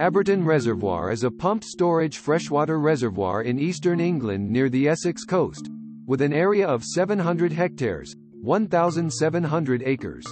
Abberton Reservoir is a pumped storage freshwater reservoir in eastern England near the Essex coast, with an area of 700 hectares, 1,700 acres.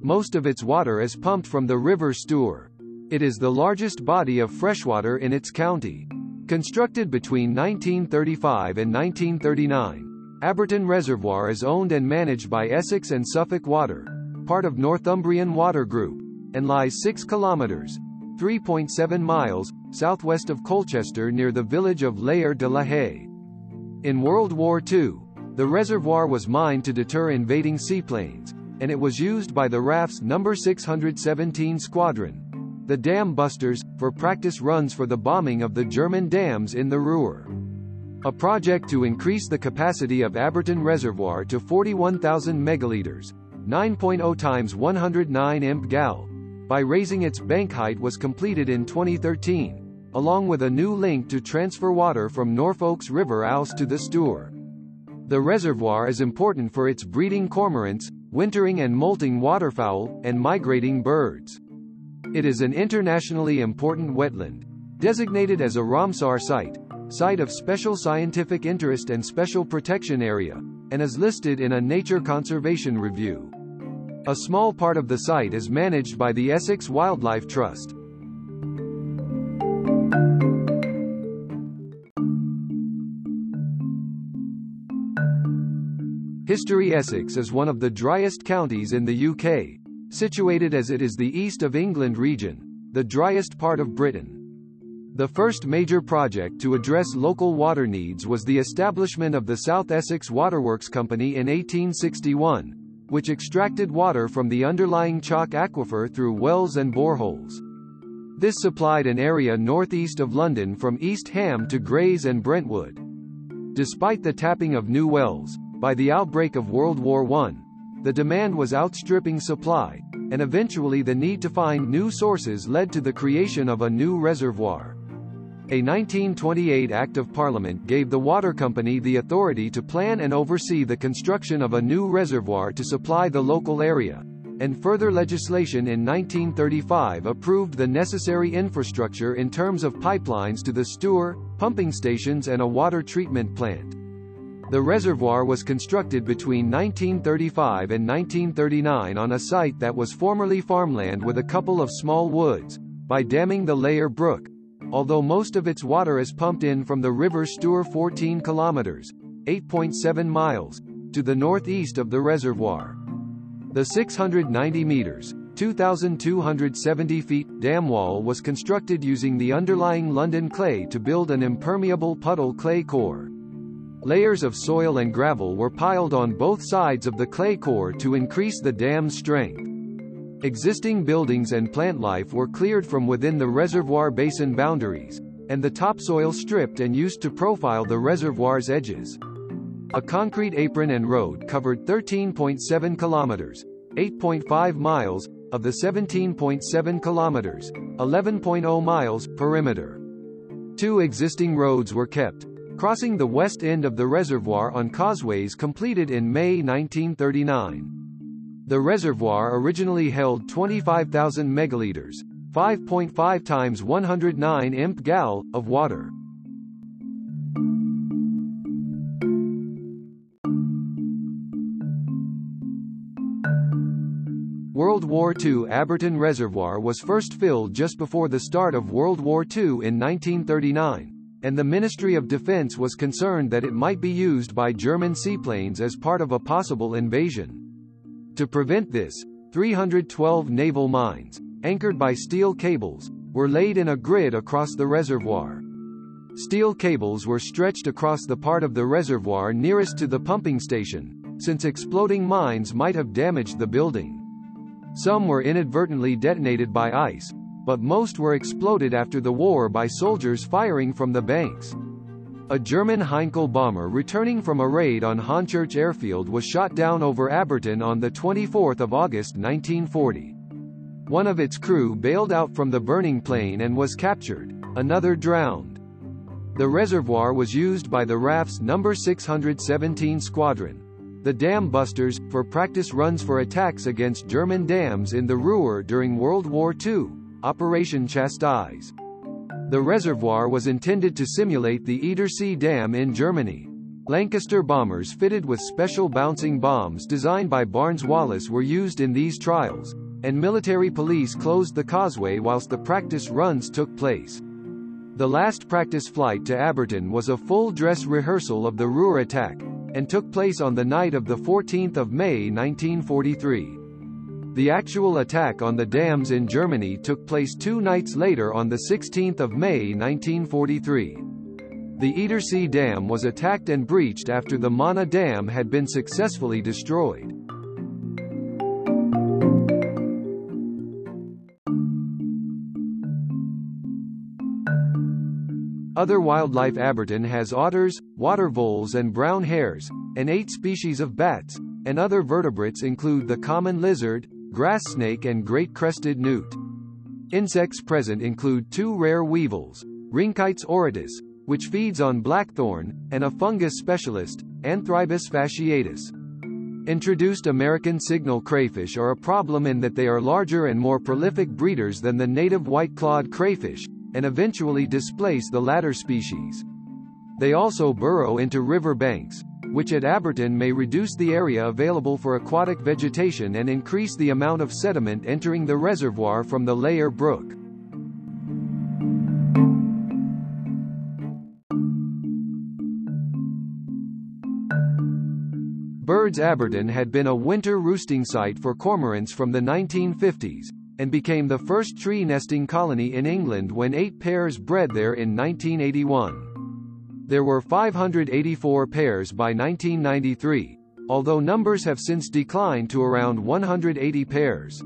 Most of its water is pumped from the River Stour. It is the largest body of freshwater in its county. Constructed between 1935 and 1939, Abberton Reservoir is owned and managed by Essex and Suffolk Water, part of Northumbrian Water Group, and lies 6 kilometres 3.7 miles, southwest of Colchester near the village of Layer de la Haye. In World War II, the reservoir was mined to deter invading seaplanes, and it was used by the RAF's No. 617 Squadron, the Dam Busters, for practice runs for the bombing of the German dams in the Ruhr. A project to increase the capacity of Abberton Reservoir to 41,000 megaliters, 9.0 times 109 imp gal, by raising its bank height was completed in 2013, along with a new link to transfer water from Norfolk's River Ouse to the Stour. The reservoir is important for its breeding cormorants, wintering and molting waterfowl, and migrating birds. It is an internationally important wetland, designated as a Ramsar site, site of special scientific interest and special protection area, and is listed in a Nature Conservation Review. A small part of the site is managed by the Essex Wildlife Trust. History Essex is one of the driest counties in the UK, situated as it is the East of England region, the driest part of Britain. The first major project to address local water needs was the establishment of the South Essex Waterworks Company in 1861, which extracted water from the underlying chalk aquifer through wells and boreholes. This supplied an area northeast of London from East Ham to Grays and Brentwood. Despite the tapping of new wells, by the outbreak of World War I, the demand was outstripping supply, and eventually the need to find new sources led to the creation of a new reservoir. A 1928 Act of Parliament gave the water company the authority to plan and oversee the construction of a new reservoir to supply the local area, and further legislation in 1935 approved the necessary infrastructure in terms of pipelines to the Stour, pumping stations and a water treatment plant. The reservoir was constructed between 1935 and 1939 on a site that was formerly farmland with a couple of small woods, by damming the Layer Brook, although most of its water is pumped in from the River Stour 14 kilometers, 8.7 miles, to the northeast of the reservoir. The 690 meters, 2,270 feet, dam wall was constructed using the underlying London clay to build an impermeable puddle clay core. Layers of soil and gravel were piled on both sides of the clay core to increase the dam's strength. Existing buildings and plant life were cleared from within the reservoir basin boundaries, and the topsoil stripped and used to profile the reservoir's edges. A concrete apron and road covered 13.7 kilometers, 8.5 miles, of the 17.7 kilometers, 11.0 miles, perimeter. Two existing roads were kept, crossing the west end of the reservoir on causeways completed in May 1939. The reservoir originally held 25,000 megaliters, 5.5 times 109 imp gal, of water. World War II Abberton Reservoir was first filled just before the start of World War II in 1939, and the Ministry of Defense was concerned that it might be used by German seaplanes as part of a possible invasion. To prevent this, 312 naval mines, anchored by steel cables, were laid in a grid across the reservoir. Steel cables were stretched across the part of the reservoir nearest to the pumping station, since exploding mines might have damaged the building. Some were inadvertently detonated by ice, but most were exploded after the war by soldiers firing from the banks. A German Heinkel bomber returning from a raid on Hornchurch Airfield was shot down over Abberton on 24 August 1940. One of its crew bailed out from the burning plane and was captured, another drowned. The reservoir was used by the RAF's No. 617 Squadron, the Dam Busters, for practice runs for attacks against German dams in the Ruhr during World War II, Operation Chastise. The reservoir was intended to simulate the Edersee Dam in Germany. Lancaster bombers fitted with special bouncing bombs designed by Barnes Wallis were used in these trials, and military police closed the causeway whilst the practice runs took place. The last practice flight to Abberton was a full-dress rehearsal of the Ruhr attack, and took place on the night of 14 May 1943. The actual attack on the dams in Germany took place two nights later on 16 May 1943. The Edersee Dam was attacked and breached after the Möhne Dam had been successfully destroyed. Other wildlife Abberton has otters, water voles and brown hares, and eight species of bats, and other vertebrates include the common lizard, grass snake and great crested newt. Insects present include two rare weevils, Rhynchites auratus, which feeds on blackthorn, and a fungus specialist, Anthribus fasciatus. Introduced American signal crayfish are a problem in that they are larger and more prolific breeders than the native white-clawed crayfish, and eventually displace the latter species. They also burrow into river banks, which at Abberton may reduce the area available for aquatic vegetation and increase the amount of sediment entering the reservoir from the Layer Brook. Birds Abberton had been a winter roosting site for cormorants from the 1950s, and became the first tree nesting colony in England when eight pairs bred there in 1981. There were 584 pairs by 1993, although numbers have since declined to around 180 pairs.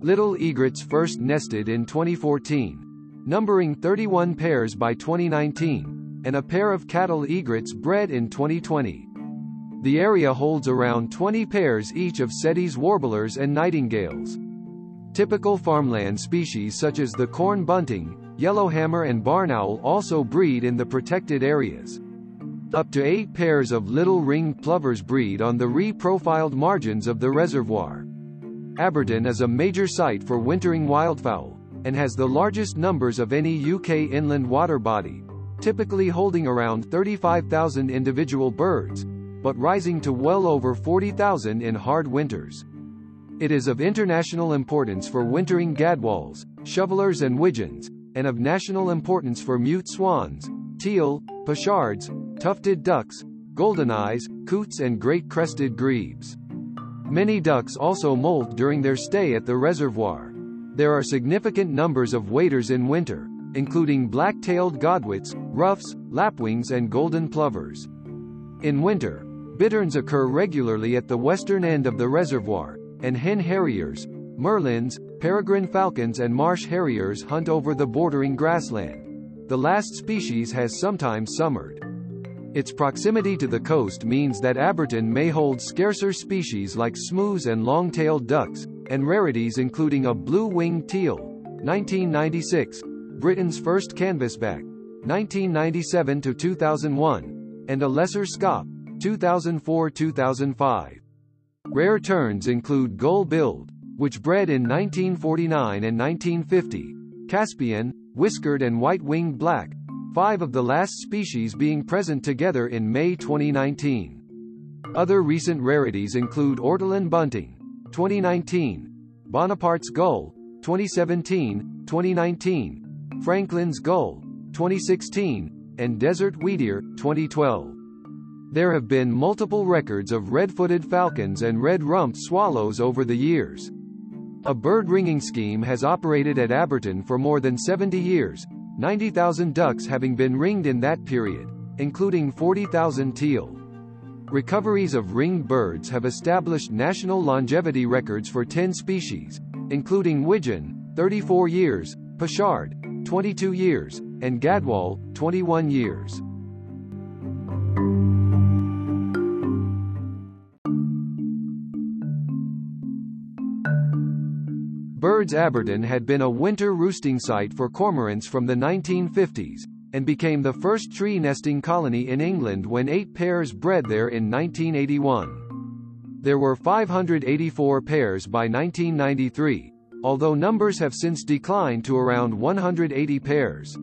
Little egrets first nested in 2014, numbering 31 pairs by 2019, and a pair of cattle egrets bred in 2020. The area holds around 20 pairs each of Sedge's warblers and nightingales. Typical farmland species such as the corn bunting, yellowhammer and barn owl also breed in the protected areas. Up to eight pairs of little ringed plovers breed on the re-profiled margins of the reservoir. Abberton is a major site for wintering wildfowl, and has the largest numbers of any UK inland water body, typically holding around 35,000 individual birds, but rising to well over 40,000 in hard winters. It is of international importance for wintering gadwalls, shovelers and widgeons, and of national importance for mute swans, teal, pochards, tufted ducks, goldeneyes, coots and great crested grebes. Many ducks also molt during their stay at the reservoir. There are significant numbers of waders in winter, including black-tailed godwits, ruffs, lapwings and golden plovers. In winter, bitterns occur regularly at the western end of the reservoir, and hen harriers, merlins, peregrine falcons and marsh harriers hunt over the bordering grassland. The last species has sometimes summered. Its proximity to the coast means that Abberton may hold scarcer species like smews and long-tailed ducks, and rarities including a blue-winged teal, 1996, Britain's first canvasback, 1997 to 2001, and a lesser scaup, 2004-2005. Rare terns include gull-billed, which bred in 1949 and 1950, Caspian, whiskered and white-winged black, five of the last species being present together in May 2019. Other recent rarities include Ortolan bunting, 2019, Bonaparte's gull, 2017, 2019, Franklin's gull, 2016, and desert wheatear, 2012. There have been multiple records of red-footed falcons and red-rumped swallows over the years. A bird ringing scheme has operated at Abberton for more than 70 years, 90,000 ducks having been ringed in that period, including 40,000 teal. Recoveries of ringed birds have established national longevity records for 10 species, including widgeon, 34 years, pochard, 22 years, and gadwall, 21 years. Birds Abberton had been a winter roosting site for cormorants from the 1950s, and became the first tree nesting colony in England when eight pairs bred there in 1981. There were 584 pairs by 1993, although numbers have since declined to around 180 pairs.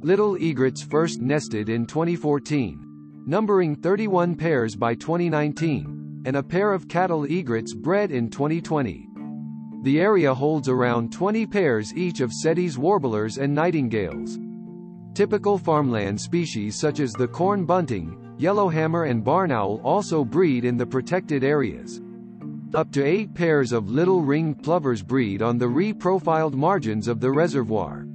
Little egrets first nested in 2014, numbering 31 pairs by 2019, and a pair of cattle egrets bred in 2020. The area holds around 20 pairs each of Sedge's warblers and nightingales. Typical farmland species such as the corn bunting, yellowhammer and barn owl also breed in the protected areas. Up to eight pairs of little ringed plovers breed on the re-profiled margins of the reservoir.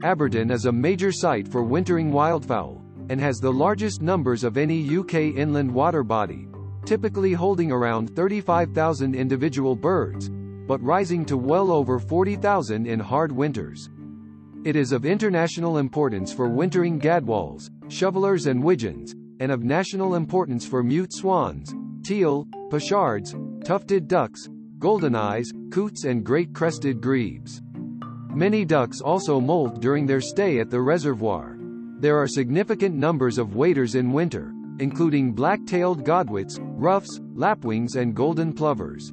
Abberton is a major site for wintering wildfowl, and has the largest numbers of any UK inland water body, typically holding around 35,000 individual birds, but rising to well over 40,000 in hard winters. It is of international importance for wintering gadwalls, shovelers and widgeons, and of national importance for mute swans, teal, pochards, tufted ducks, goldeneyes, coots and great crested grebes. Many ducks also molt during their stay at the reservoir. There are significant numbers of waders in winter, including black-tailed godwits, ruffs, lapwings and golden plovers.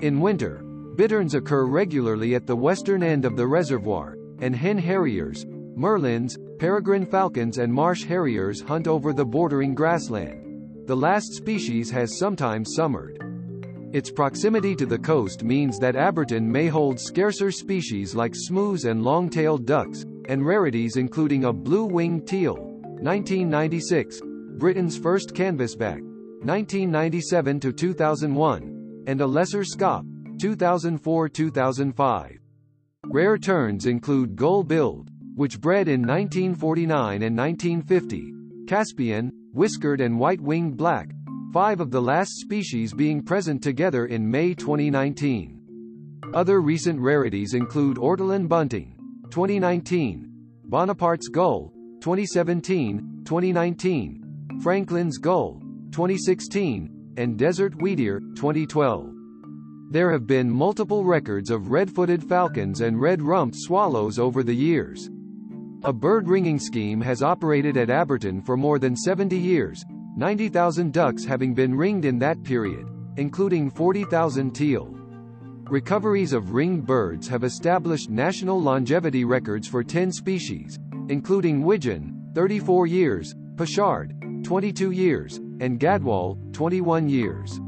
In winter, bitterns occur regularly at the western end of the reservoir, and hen harriers, merlins, peregrine falcons and marsh harriers hunt over the bordering grassland. The last species has sometimes summered. Its proximity to the coast means that Abberton may hold scarcer species like smews and long-tailed ducks, and rarities including a blue-winged teal, 1996, Britain's first canvasback, 1997 to 2001, and a lesser scaup, 2004-2005. Rare terns include gull-billed, which bred in 1949 and 1950, Caspian, whiskered and white-winged black, five of the last species being present together in May 2019. Other recent rarities include Ortolan bunting, 2019, Bonaparte's gull, 2017, 2019, Franklin's gull, 2016, and desert wheatear, 2012. There have been multiple records of red-footed falcons and red-rumped swallows over the years. A bird ringing scheme has operated at Abberton for more than 70 years, 90,000 ducks having been ringed in that period, including 40,000 teal. Recoveries of ringed birds have established national longevity records for 10 species, including widgeon, 34 years, pochard, 22 years, and gadwall, 21 years.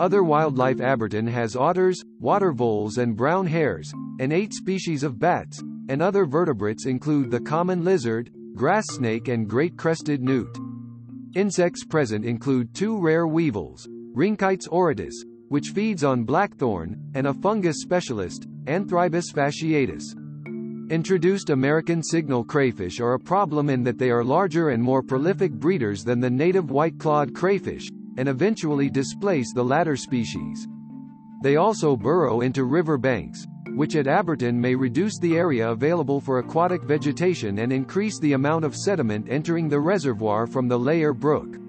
Other wildlife Abberton has otters, water voles and brown hares, and eight species of bats, and other vertebrates include the common lizard, grass snake and great crested newt. Insects present include two rare weevils, Rhynchites auratus, which feeds on blackthorn, and a fungus specialist, Anthribus fasciatus. Introduced American signal crayfish are a problem in that they are larger and more prolific breeders than the native white-clawed crayfish, and eventually displace the latter species. They also burrow into river banks, which at Abberton may reduce the area available for aquatic vegetation and increase the amount of sediment entering the reservoir from the Layer Brook.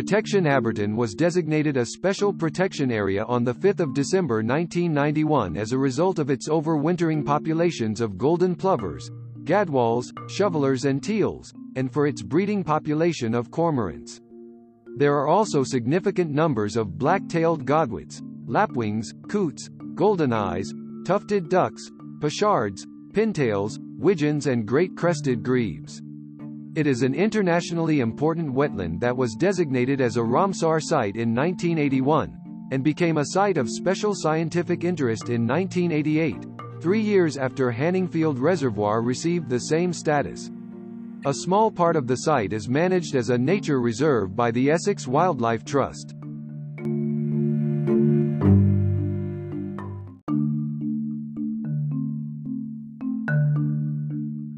Protection Abberton was designated a Special Protection Area on 5 December 1991 as a result of its overwintering populations of golden plovers, gadwalls, shovelers and teals, and for its breeding population of cormorants. There are also significant numbers of black-tailed godwits, lapwings, coots, goldeneyes, tufted ducks, pochards, pintails, widgeons and great crested grebes. It is an internationally important wetland that was designated as a Ramsar site in 1981, and became a site of special scientific interest in 1988, three years after Hanningfield Reservoir received the same status. A small part of the site is managed as a nature reserve by the Essex Wildlife Trust.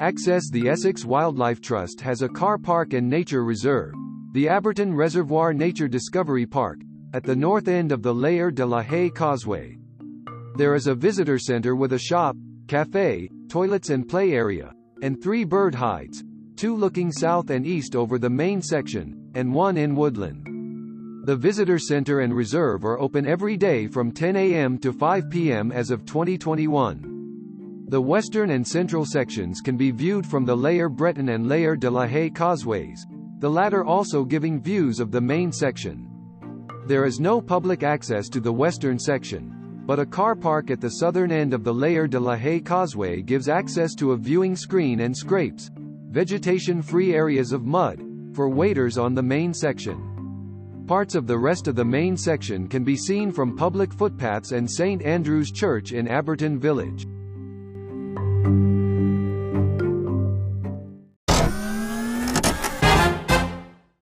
Access The Essex Wildlife Trust has a car park and nature reserve, the Abberton Reservoir Nature Discovery Park, at the north end of the Layer de la Haye Causeway. There is a visitor center with a shop, cafe, toilets and play area, and three bird hides, two looking south and east over the main section, and one in woodland. The visitor center and reserve are open every day from 10 a.m. to 5 p.m. as of 2021. The western and central sections can be viewed from the Layer Breton and Layer de la Haye causeways, the latter also giving views of the main section. There is no public access to the western section, but a car park at the southern end of the Layer de la Haye causeway gives access to a viewing screen and scrapes, vegetation-free areas of mud, for waders on the main section. Parts of the rest of the main section can be seen from public footpaths and St. Andrew's Church in Abberton Village. Thank you.